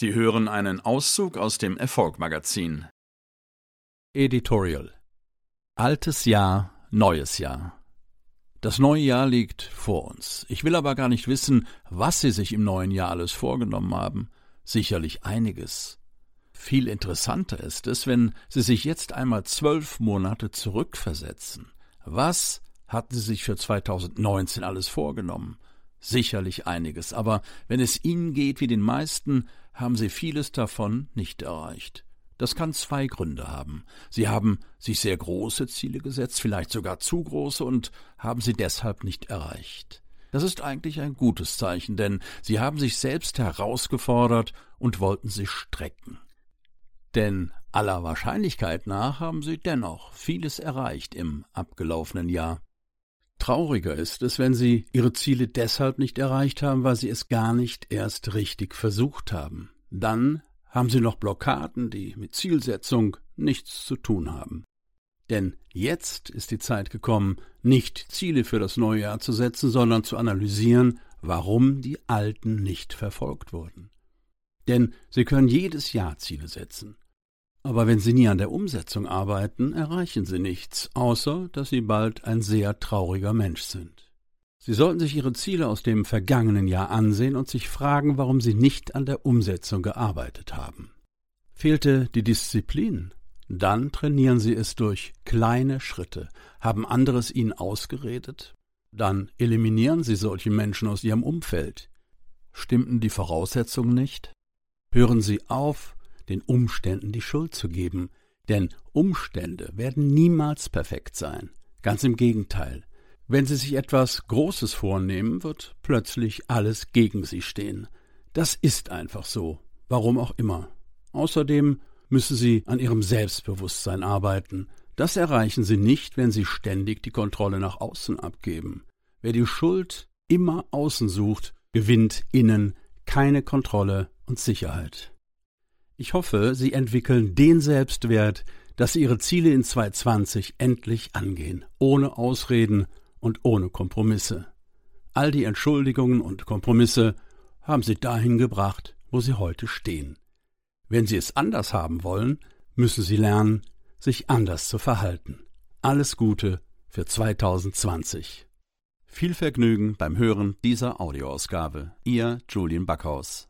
Sie hören einen Auszug aus dem Erfolgmagazin. Editorial Altes Jahr, neues Jahr. Das neue Jahr liegt vor uns. Ich will aber gar nicht wissen, was Sie sich im neuen Jahr alles vorgenommen haben. Sicherlich einiges. Viel interessanter ist es, wenn Sie sich jetzt einmal zwölf Monate zurückversetzen. Was hatten Sie sich für 2019 alles vorgenommen? Sicherlich einiges, aber wenn es Ihnen geht wie den meisten, haben Sie vieles davon nicht erreicht. Das kann zwei Gründe haben. Sie haben sich sehr große Ziele gesetzt, vielleicht sogar zu große, und haben sie deshalb nicht erreicht. Das ist eigentlich ein gutes Zeichen, denn Sie haben sich selbst herausgefordert und wollten sich strecken. Denn aller Wahrscheinlichkeit nach haben Sie dennoch vieles erreicht im abgelaufenen Jahr. Trauriger ist es, wenn Sie Ihre Ziele deshalb nicht erreicht haben, weil Sie es gar nicht erst richtig versucht haben. Dann haben Sie noch Blockaden, die mit Zielsetzung nichts zu tun haben. Denn jetzt ist die Zeit gekommen, nicht Ziele für das neue Jahr zu setzen, sondern zu analysieren, warum die alten nicht verfolgt wurden. Denn Sie können jedes Jahr Ziele setzen. Aber wenn Sie nie an der Umsetzung arbeiten, erreichen Sie nichts, außer dass Sie bald ein sehr trauriger Mensch sind. Sie sollten sich Ihre Ziele aus dem vergangenen Jahr ansehen und sich fragen, warum Sie nicht an der Umsetzung gearbeitet haben. Fehlte die Disziplin? Dann trainieren Sie es durch kleine Schritte. Haben anderes Ihnen ausgeredet? Dann eliminieren Sie solche Menschen aus Ihrem Umfeld. Stimmten die Voraussetzungen nicht? Hören Sie auf, den Umständen die Schuld zu geben, denn Umstände werden niemals perfekt sein. Ganz im Gegenteil. Wenn Sie sich etwas Großes vornehmen, wird plötzlich alles gegen Sie stehen. Das ist einfach so, warum auch immer. Außerdem müssen Sie an Ihrem Selbstbewusstsein arbeiten. Das erreichen Sie nicht, wenn Sie ständig die Kontrolle nach außen abgeben. Wer die Schuld immer außen sucht, gewinnt innen keine Kontrolle und Sicherheit. Ich hoffe, Sie entwickeln den Selbstwert, dass Sie Ihre Ziele in 2020 endlich angehen, ohne Ausreden und ohne Kompromisse. All die Entschuldigungen und Kompromisse haben Sie dahin gebracht, wo Sie heute stehen. Wenn Sie es anders haben wollen, müssen Sie lernen, sich anders zu verhalten. Alles Gute für 2020. Viel Vergnügen beim Hören dieser Audioausgabe. Ihr Julian Backhaus.